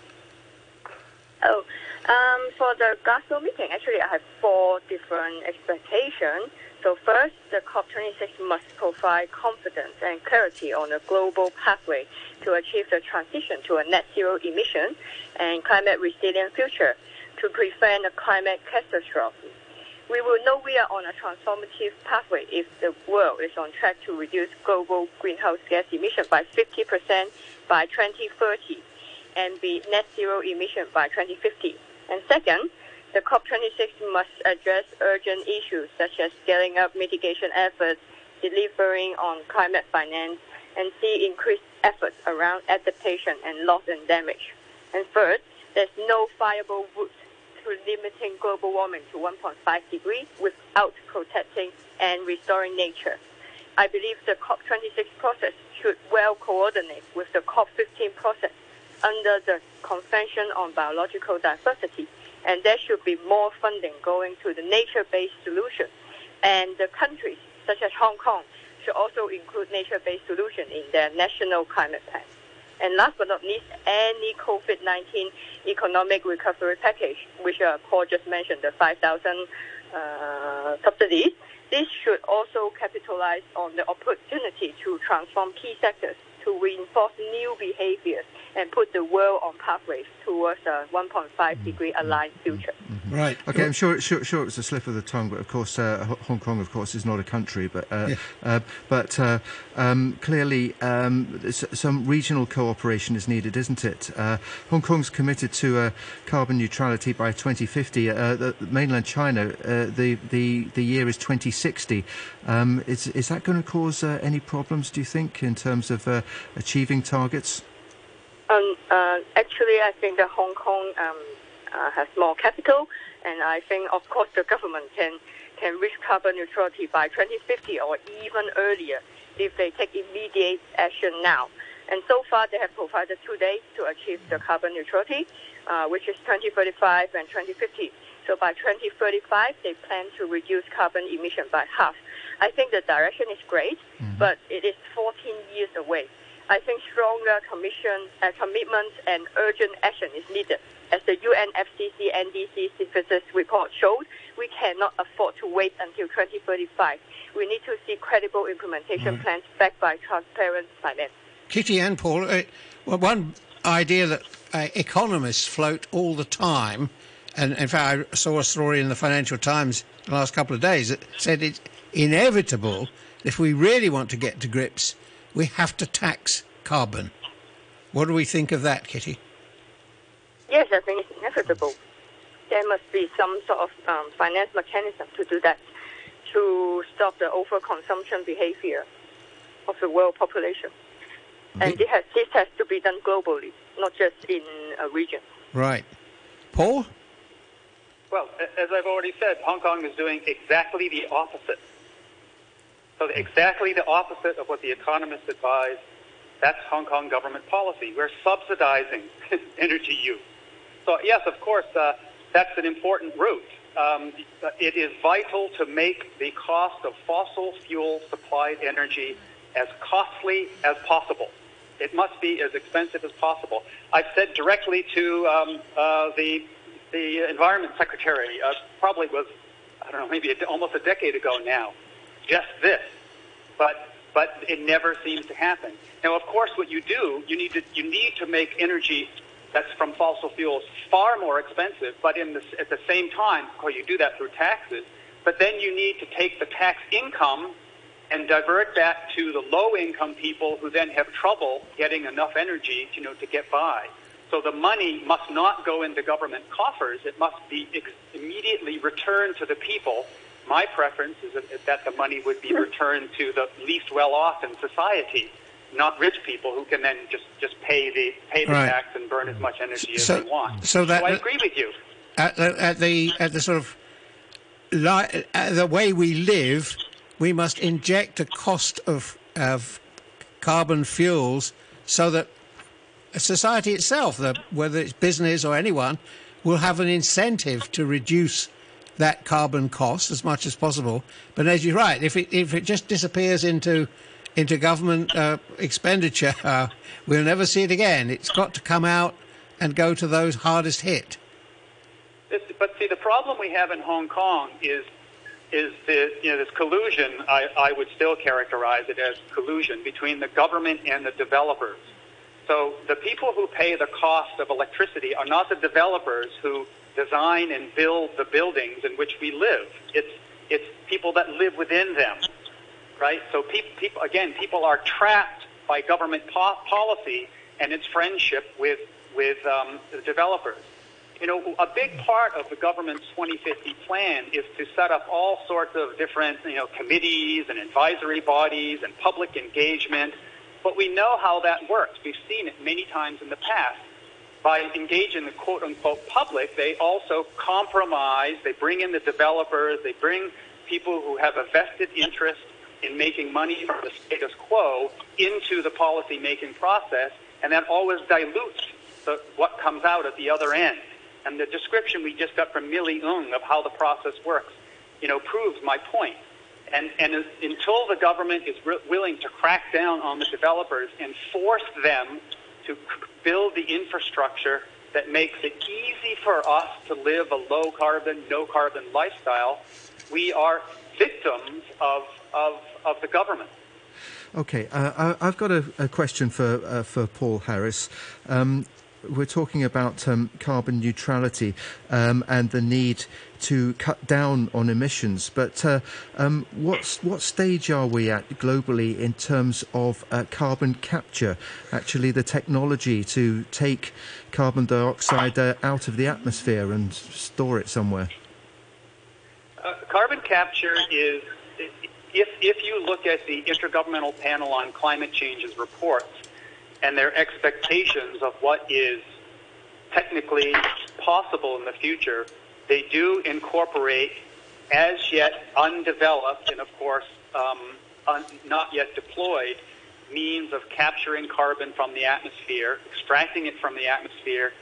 Um, for the Glasgow meeting, actually, I have four different expectations. So first, the COP26 must provide confidence and clarity on a global pathway to achieve the transition to a net zero emission and climate resilient future to prevent a climate catastrophe. We will know we are on a transformative pathway if the world is on track to reduce global greenhouse gas emission by 50% by 2030 and be net zero emission by 2050. And second, the COP26 must address urgent issues such as scaling up mitigation efforts, delivering on climate finance, and see increased efforts around adaptation and loss and damage. And third, there's no viable route to limiting global warming to 1.5 degrees without protecting and restoring nature. I believe the COP26 process should well coordinate with the COP15 process under the Convention on Biological Diversity and there should be more funding going to the nature-based solution. And the countries, such as Hong Kong, should also include nature-based solution in their national climate plan. And last but not least, any COVID-19 economic recovery package, which uh, Paul just mentioned, the 5,000 uh, subsidies, this should also capitalize on the opportunity to transform key sectors to reinforce new behaviors and put the world on pathways towards a 1.5 mm-hmm. degree aligned future. Mm-hmm. Right. Okay, I'm sure, sure, sure it's a slip of the tongue, but of course, uh, Hong Kong, of course, is not a country, but uh, yeah. uh, but uh, um, clearly um, some regional cooperation is needed, isn't it? Uh, Hong Kong's committed to uh, carbon neutrality by 2050. the mainland China, the the the year is 2060. Um, is is that going to cause any problems? Do you think in terms of achieving targets? Um, uh, actually, I think that Hong Kong um, uh, has more capital, and I think, of course, the government can can reach carbon neutrality by 2050 or even earlier if they take immediate action now. And so far, they have provided two days to achieve the carbon neutrality, uh, which is 2035 and 2050. So by 2035, they plan to reduce carbon emission by half. I think the direction is great, mm-hmm. but it is 14 years away. I think stronger commission uh, commitment and urgent action is needed. As the UNFCCC NDC synthesis report showed, we cannot afford to wait until 2035. We need to see credible implementation mm. plans backed by transparent finance. Kitty and Paul, uh, well, one idea that uh, economists float all the time, and in fact, I saw a story in the Financial Times the last couple of days that said it's inevitable if we really want to get to grips we have to tax carbon. What do we think of that, Kitty? Yes, I think it's inevitable. There must be some sort of um, finance mechanism to do that, to stop the overconsumption behavior of the world population. And this has, this has to be done globally, not just in a region. Right. Paul? Well, as I've already said, Hong Kong is doing exactly the opposite. So exactly the opposite of what the economists advise. That's Hong Kong government policy. We're subsidizing energy use. So yes, of course, uh, that's an important route. Um, it is vital to make the cost of fossil fuel supplied energy as costly as possible. It must be as expensive as possible. I've said directly to um, uh, the the environment secretary, uh, probably was I don't know, maybe a, almost a decade ago now, just this. But but it never seems to happen. Now, of course, what you do, you need to you need to make energy that's from fossil fuels far more expensive. But in the, at the same time, of course, you do that through taxes. But then you need to take the tax income and divert that to the low-income people who then have trouble getting enough energy, you know, to get by. So the money must not go into government coffers. It must be ex- immediately returned to the people. My preference is that, that the money would be returned to the least well-off in society, not rich people who can then just, just pay the pay the Right. tax and burn as much energy as they want. so that- I agree with you. At the, at the at the sort of li- the way we live, we must inject a cost of of carbon fuels so that society itself, the, whether it's business or anyone, will have an incentive to reduce that carbon cost as much as possible. But as you're right, if it if it just disappears into into government uh, expenditure, uh, we'll never see it again. It's got to come out and go to those hardest hit. This, but see, the problem we have in Hong Kong is is the you know this collusion. I, I would still characterize it as collusion between the government and the developers. So the people who pay the cost of electricity are not the developers who design and build the buildings in which we live. It's it's people that live within them, right? So people, people again, people are trapped by government po- policy and its friendship with with um, developers. You know, a big part of the government's 2050 plan is to set up all sorts of different, you know, committees and advisory bodies and public engagement. But we know how that works. We've seen it many times in the past. By engaging the quote unquote public, they also compromise, they bring in the developers, they bring people who have a vested interest in making money from the status quo into the policy making process, and that always dilutes the, what comes out at the other end. And the description we just got from Millie Ng of how the process works, you know, proves my point. And, and until the government is re- willing to crack down on the developers and force them to build the infrastructure that makes it easy for us to live a low carbon, no carbon lifestyle, we are victims of, of, of the government. Okay, uh, I, I've got a, a question for uh, for Paul Harris. Um, we're talking about um, carbon neutrality um, and the need to cut down on emissions. But uh, um, what stage are we at globally in terms of uh, carbon capture? Actually, the technology to take carbon dioxide uh, out of the atmosphere and store it somewhere. Uh, carbon capture is, if, if you look at the Intergovernmental Panel on Climate Change's reports and their expectations of what is technically possible in the future, they do incorporate as yet undeveloped and, of course, um, un, not yet deployed means of capturing carbon from the atmosphere, extracting it from the atmosphere,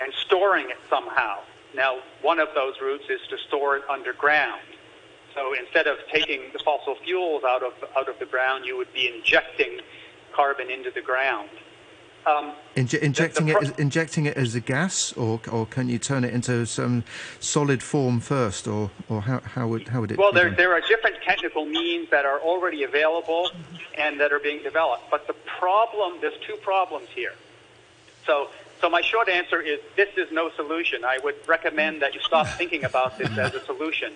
and storing it somehow. Now, one of those routes is to store it underground. So instead of taking the fossil fuels out of out of the ground, you would be injecting carbon into the ground. Um, Inje- injecting pro- it, as, injecting it as a gas, or or can you turn it into some solid form first, or, or how, how would how would it? Well, there, done? there are different technical means that are already available and that are being developed. But the problem, there's two problems here. So, so my short answer is this is no solution. I would recommend that you stop thinking about this as a solution.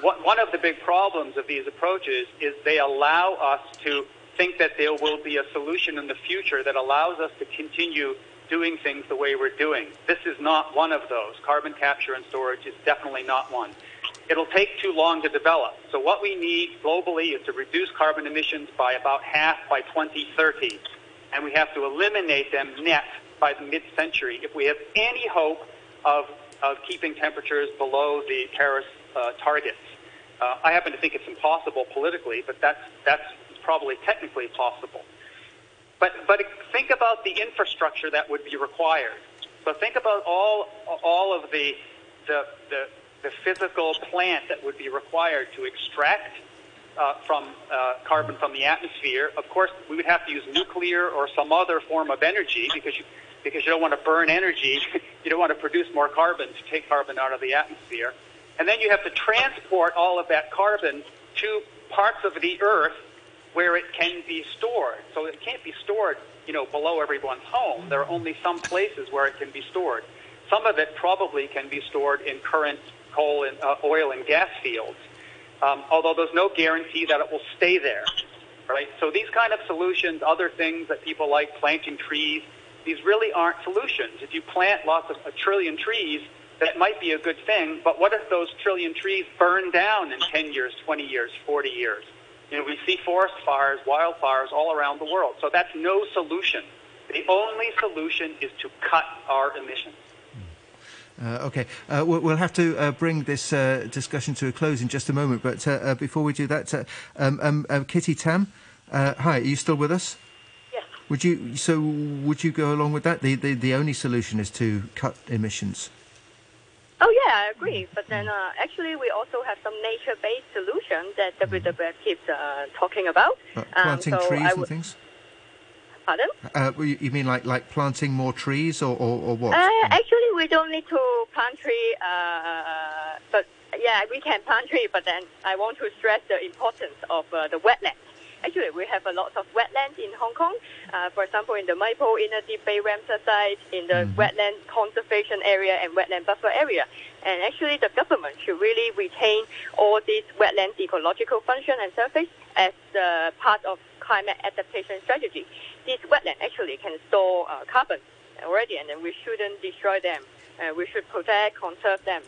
One of the big problems of these approaches is they allow us to think that there will be a solution in the future that allows us to continue doing things the way we're doing. This is not one of those. Carbon capture and storage is definitely not one. It'll take too long to develop. So what we need globally is to reduce carbon emissions by about half by 2030, and we have to eliminate them net by the mid-century if we have any hope of, of keeping temperatures below the Paris uh, targets. Uh, I happen to think it's impossible politically, but that's, that's probably technically possible. But, but think about the infrastructure that would be required. So think about all, all of the, the, the, the physical plant that would be required to extract uh, from uh, carbon from the atmosphere. Of course, we would have to use nuclear or some other form of energy because you, because you don't want to burn energy. you don't want to produce more carbon to take carbon out of the atmosphere. And then you have to transport all of that carbon to parts of the earth where it can be stored. So it can't be stored, you know, below everyone's home. There are only some places where it can be stored. Some of it probably can be stored in current coal and uh, oil and gas fields, um, although there's no guarantee that it will stay there. Right. So these kind of solutions, other things that people like planting trees, these really aren't solutions. If you plant lots of a trillion trees, that might be a good thing. But what if those trillion trees burn down in 10 years, 20 years, 40 years? You know, we see forest fires, wildfires all around the world. So that's no solution. The only solution is to cut our emissions. Uh, okay, uh, we'll, have to uh, bring this uh, discussion to a close in just a moment. But uh, uh, before we do that, um, um, Kitty Tam, hi, are you still with us? Yes. Would you so? Would you go along with that? The, the the only solution is to cut emissions. Oh yeah, I agree. But then actually, we also have some nature-based solutions that WWF keeps talking about. planting um, so trees and things. Pardon? Uh, you mean like like planting more trees or, or, or what? Uh, actually, we don't need to plant tree, uh, but yeah, we can plant tree. But then I want to stress the importance of uh, the wetlands. Actually, we have a lot of wetlands in Hong Kong. Uh, for example, in the Po Inner Deep Bay Ramsar site, in the mm-hmm. wetland conservation area and wetland buffer area. And actually, the government should really retain all these wetland ecological function and surface as uh, part of climate adaptation strategy these wetlands actually can store uh, carbon already, and then we shouldn't destroy them. Uh, we should protect, conserve them.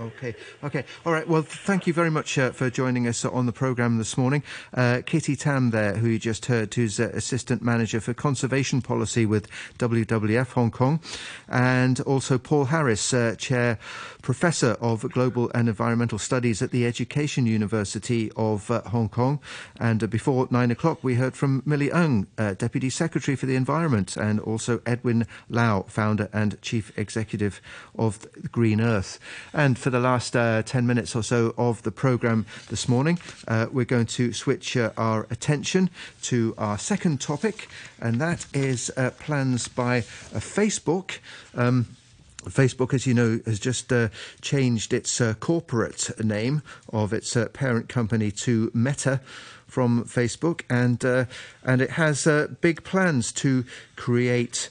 Okay, okay, all right. Well, thank you very much uh, for joining us on the programme this morning. Uh, Kitty Tam, there, who you just heard, who's uh, Assistant Manager for Conservation Policy with WWF Hong Kong, and also Paul Harris, uh, Chair Professor of Global and Environmental Studies at the Education University of uh, Hong Kong. And uh, before nine o'clock, we heard from Millie Ng, Deputy Secretary for the Environment, and also Edwin Lau, Founder and Chief Executive of Green Earth. And for the last uh, 10 minutes or so of the programme this morning, uh, we're going to switch uh, our attention to our second topic, and that is uh, plans by uh, Facebook. Um, Facebook, as you know, has just uh, changed its uh, corporate name of its uh, parent company to Meta from Facebook, and and it has big plans to create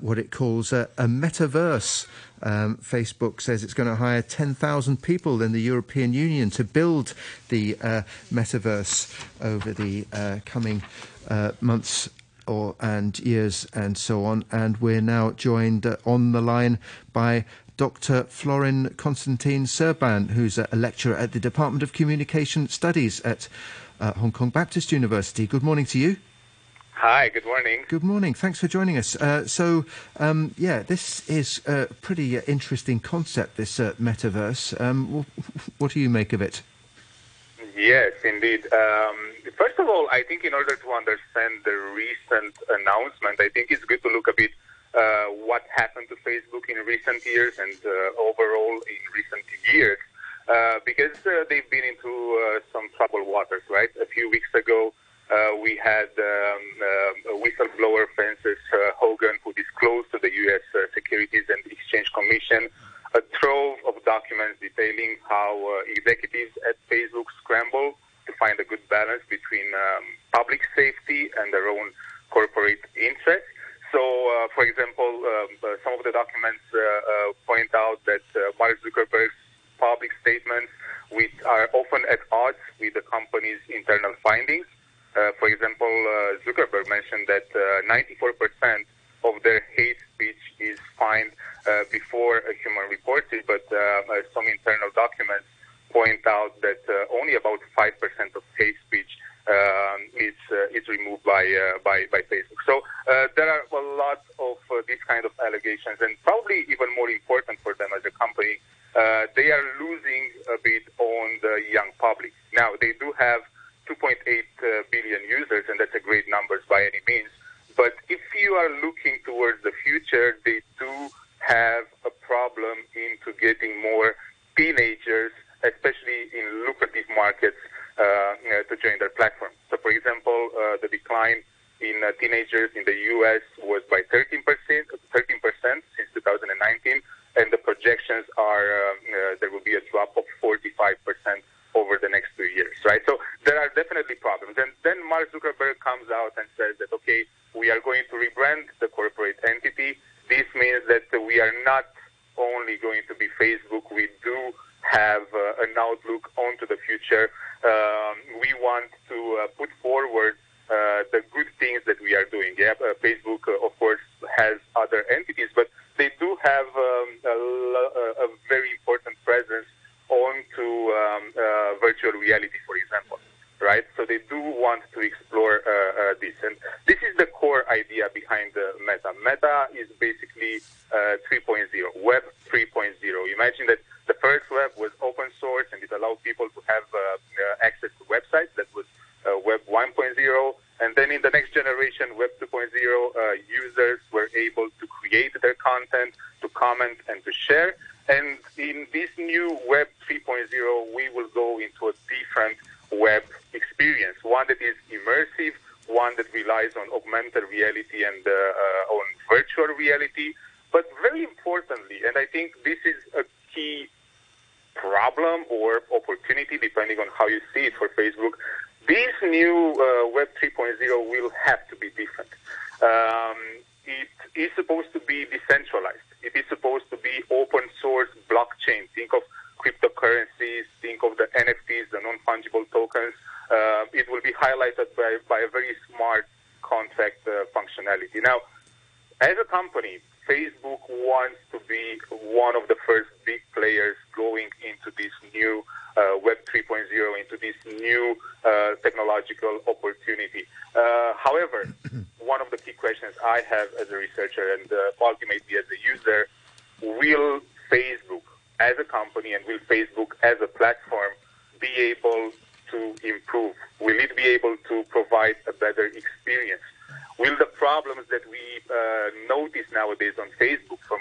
what it calls a metaverse um, Facebook says it's going to hire 10,000 people in the European Union to build the uh, metaverse over the uh, coming uh, months or and years and so on. And we're now joined uh, on the line by Dr. Florin Constantine Serban, who's a lecturer at the Department of Communication Studies at uh, Hong Kong Baptist University. Good morning to you. Hi, good morning. Good morning. Thanks for joining us. Uh, so, um, yeah, this is a pretty uh, interesting concept, this uh, metaverse. Um, what do you make of it? Yes, indeed. Um, first of all, I think in order to understand the recent announcement, I think it's good to look a bit uh, what happened to Facebook in recent years and uh, overall in recent years, uh, because they've been into some troubled waters, right? A few weeks ago, uh, we had um, uh, whistleblower Frances uh, Haugen, who disclosed to the U.S. Uh, Securities and Exchange Commission a trove of documents detailing how uh, executives at Facebook scramble to find a good balance between um, public safety and their own corporate interests. So, uh, for example, um, some of the documents point out that Mark Zuckerberg's public statements which are often at odds with the company's internal findings for example, uh, Zuckerberg mentioned that 94% uh, of their hate speech is fined uh, before a human reports it, but some internal documents point out that only about 5% of hate speech um, is uh, is removed by uh, by by Facebook. So uh, there are a lot of these kind of allegations, and probably even more important for them as a company, they are losing supposed to be decentralized. It is supposed to be open source blockchain. Think of cryptocurrencies, think of the NFTs, the non fungible tokens. Uh, it will be highlighted by, by a very smart contract uh, functionality. Now, as a company, Facebook wants to be one of the first big players going into this new Web 3.0, into this new uh, technological opportunity. Uh, however, one of the key questions I have as a researcher and uh, ultimately as a user, will Facebook as a company and will Facebook as a platform be able to improve? Will it be able to provide a better experience? will the problems that we uh, notice nowadays on Facebook from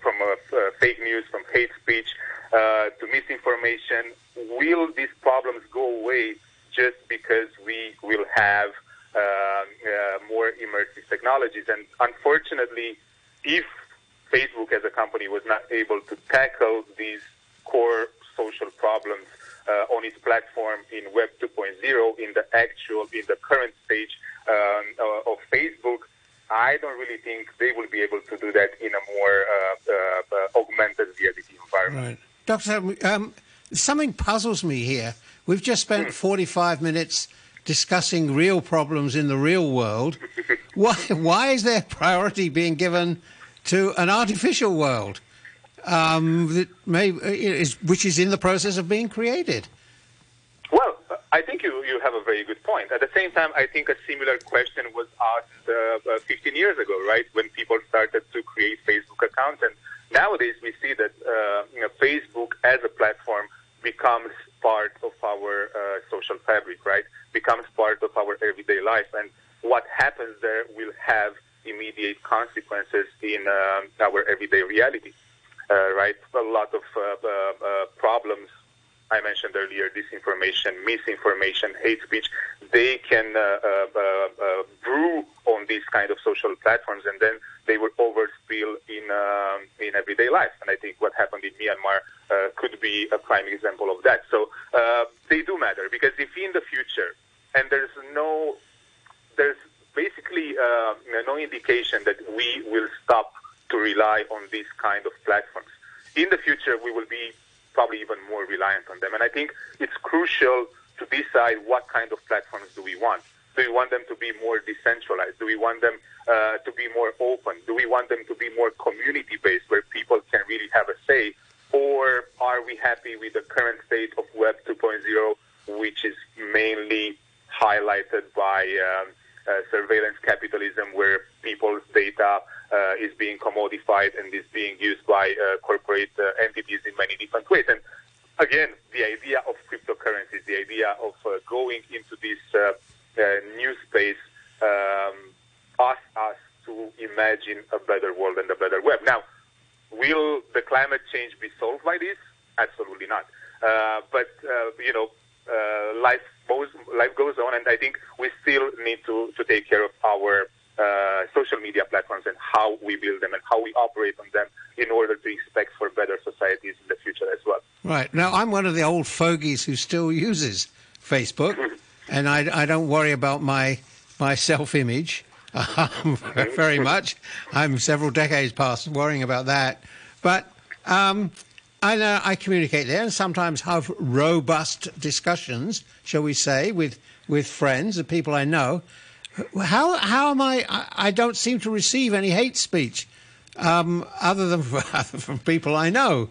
from uh, uh, fake news, from hate speech uh, to misinformation, will these problems go away just because we will have uh, uh, more immersive technologies? And unfortunately, if Facebook as a company was not able to tackle these core social problems uh, on its platform in Web 2.0 in the actual, in the current stage um, uh, of Facebook, I don't really think they will be able to do that in a more uh, uh, augmented reality environment. Right. Dr. Um, something puzzles me here. We've just spent hmm. 45 minutes discussing real problems in the real world. why, why is there priority being given to an artificial world? um, that may, uh, is, which is in the process of being created. Well, I think you, you have a very good point. At the same time, I think a similar question was asked uh, uh, 15 years ago, right, when people started to create Facebook accounts. And nowadays we see that uh, you know, Facebook as a platform becomes part of our uh, social fabric, right, becomes part of our everyday life. And what happens there will have immediate consequences in uh, our everyday reality uh, right? A lot of uh, uh, problems I mentioned earlier, disinformation, misinformation, hate speech, they can brew on these kind of social platforms and then they will overspill in, um, in everyday life. And I think what happened in Myanmar uh, could be a prime example of that. So uh, they do matter because if in the future, and there's no, there's basically uh, no indication that we will stop to rely on these kind of platforms. In the future, we will be probably even more reliant on them. And I think it's crucial to decide what kind of platforms do we want. Do we want them to be more decentralized? Do we want them uh, to be more open? Do we want them to be more community based where people can really have a say? Or are we happy with the current state of Web 2.0, which is mainly highlighted by um, uh, surveillance capitalism, where people's data uh, is being commodified and is being used by uh, corporate uh, entities in many different ways? And again, the idea of cryptocurrencies, the idea of uh, going into this uh, new space um, asks us to imagine a better world and a better web. Now, will the climate change be solved by this? Absolutely not. Uh, but uh, you know, uh, life goes life goes on, and I think we still need to to take care of our uh, social media platforms and how we build them and how we operate on them in order to expect for better societies in the future as well. Right. Now, I'm one of the old fogies who still uses Facebook, and I, I don't worry about my, my self image um, very much. I'm several decades past worrying about that. But um, I, know I communicate there and sometimes have robust discussions, shall we say, with, with friends and people I know. How how am I? I, I don't seem to receive any hate speech, um, other than from people I know.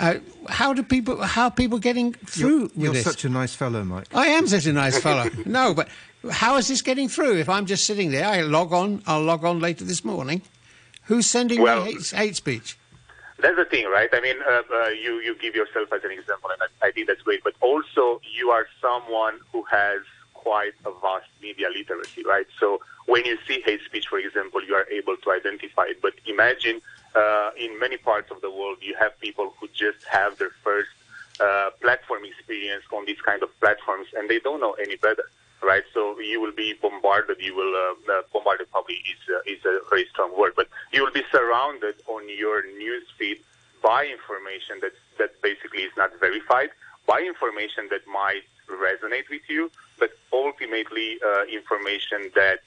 Uh, how do people? How are people getting through? You're, you're this? such a nice fellow, Mike. I am such a nice fellow. no, but how is this getting through? If I'm just sitting there, I log on. I'll log on later this morning. Who's sending Well- me hate, hate speech? That's the thing, right? I mean, uh, uh, you you give yourself as an example, and I, I think that's great. But also, you are someone who has quite a vast media literacy, right? So when you see hate speech, for example, you are able to identify it. But imagine uh, in many parts of the world, you have people who just have their first uh, platform experience on these kind of platforms, and they don't know any better, right? So you will be bombarded. You will uh, uh, bombarded probably is uh, is a very strong word, but you will be surrounded on your news feed by information that that basically is not verified, by information that might resonate with you, but ultimately uh, information that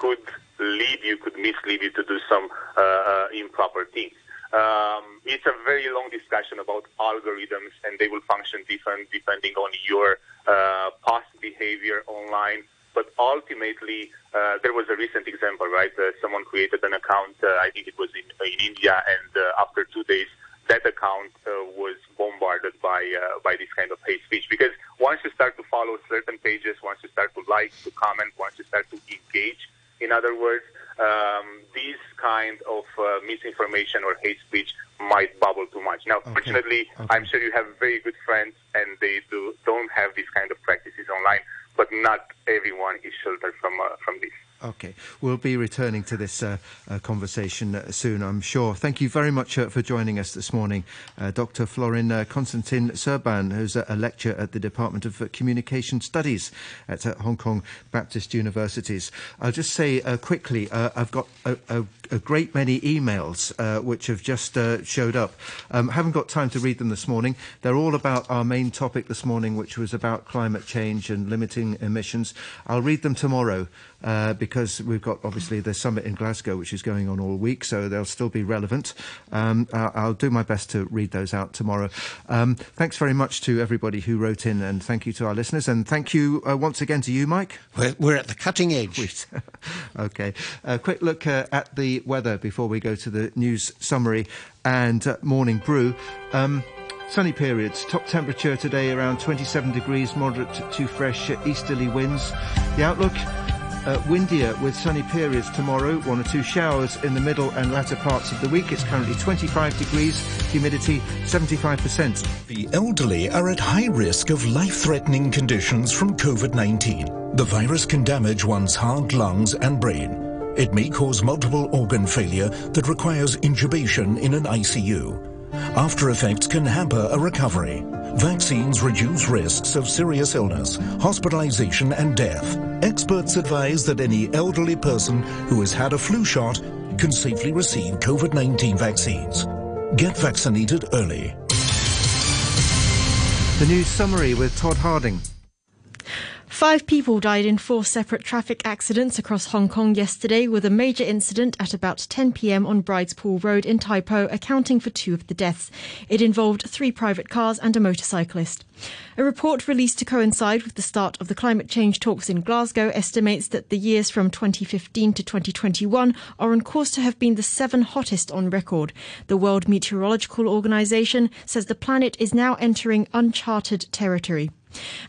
could lead you, could mislead you to do some uh, uh, improper things. Um, it's a very long discussion about algorithms, and they will function different depending on your uh, past behavior online. But ultimately, uh, there was a recent example, right? Uh, someone created an account, uh, I think it was in, in India, and after two days, that account was bombarded by by this kind of hate speech. Because once you start to follow certain pages, once you start to like, to comment, once you start to engage, in other words, um, these kind of uh, misinformation or hate speech might bubble too much. Now, fortunately, I'm sure you have very good friends, and they do don't have these kind of practices online. But not everyone is sheltered from uh, from this. Okay, we'll be returning to this uh, uh, conversation soon, I'm sure. Thank you very much uh, for joining us this morning, uh, Dr. Florin uh, Konstantin Serban, who's a, lecturer at the Department of uh, Communication Studies at uh, Hong Kong Baptist Universities. I'll just say quickly, I've got a, a, a great many emails which have just showed up. Um, haven't got time to read them this morning. They're all about our main topic this morning, which was about climate change and limiting emissions. I'll read them tomorrow uh, because we've got obviously the summit in Glasgow, which is going on all week, so they'll still be relevant. Um, I'll do my best to read those out tomorrow. Um, thanks very much to everybody who wrote in, and thank you to our listeners, and thank you uh, once again to you, Mike. We're, we're at the cutting edge. okay. A quick look uh, at the weather before we go to the news summary and uh, morning brew. Um, sunny periods. Top temperature today around 27 degrees, moderate to fresh easterly winds. The outlook. Uh, windier with sunny periods tomorrow, one or two showers in the middle and latter parts of the week. It's currently 25 degrees, humidity 75%. The elderly are at high risk of life-threatening conditions from COVID-19. The virus can damage one's heart, lungs and brain. It may cause multiple organ failure that requires intubation in an ICU. After effects can hamper a recovery. Vaccines reduce risks of serious illness, hospitalization and death. Experts advise that any elderly person who has had a flu shot can safely receive COVID-19 vaccines. Get vaccinated early. The news summary with Todd Harding. Five people died in four separate traffic accidents across Hong Kong yesterday, with a major incident at about 10 pm on Bride's Pool Road in Tai Po accounting for two of the deaths. It involved three private cars and a motorcyclist. A report released to coincide with the start of the climate change talks in Glasgow estimates that the years from 2015 to 2021 are on course to have been the seven hottest on record. The World Meteorological Organization says the planet is now entering uncharted territory.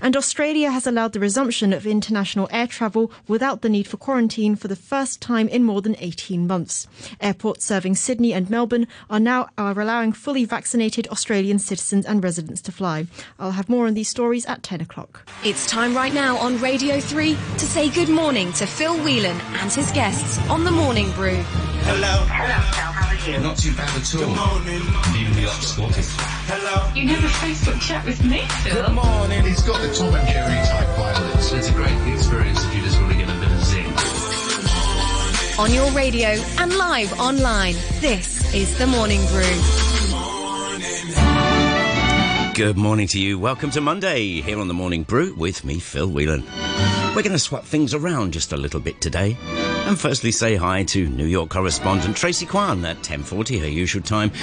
And Australia has allowed the resumption of international air travel without the need for quarantine for the first time in more than 18 months. Airports serving Sydney and Melbourne are now are allowing fully vaccinated Australian citizens and residents to fly. I'll have more on these stories at 10 o'clock. It's time right now on Radio 3 to say good morning to Phil Whelan and his guests on The Morning Brew. Hello. Hello, Phil. How are you? Not too bad at all. Good morning. Leaving the off Scottish. Hello. You never Facebook chat with me, Phil. Good morning. He's got the Tom and Jerry type violence. It's a great experience if you just want to get a bit of zing. On your radio and live online, this is The Morning Brew. Good morning to you. Welcome to Monday here on the Morning Brew with me, Phil Whelan. We're going to swap things around just a little bit today. And firstly, say hi to New York correspondent Tracy Kwan at 10:40, her usual time.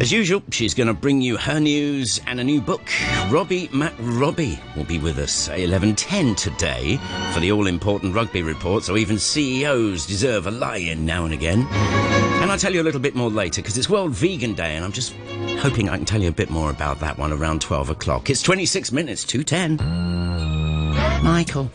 As usual, she's going to bring you her news and a new book. Robbie Matt Robbie will be with us at 11:10 today for the all-important rugby report. So even CEOs deserve a lie-in now and again. And I'll tell you a little bit more later because it's World Vegan Day, and I'm just hoping I can tell you a bit more about that one around 12 o'clock. It's 26 minutes to 10. Michael.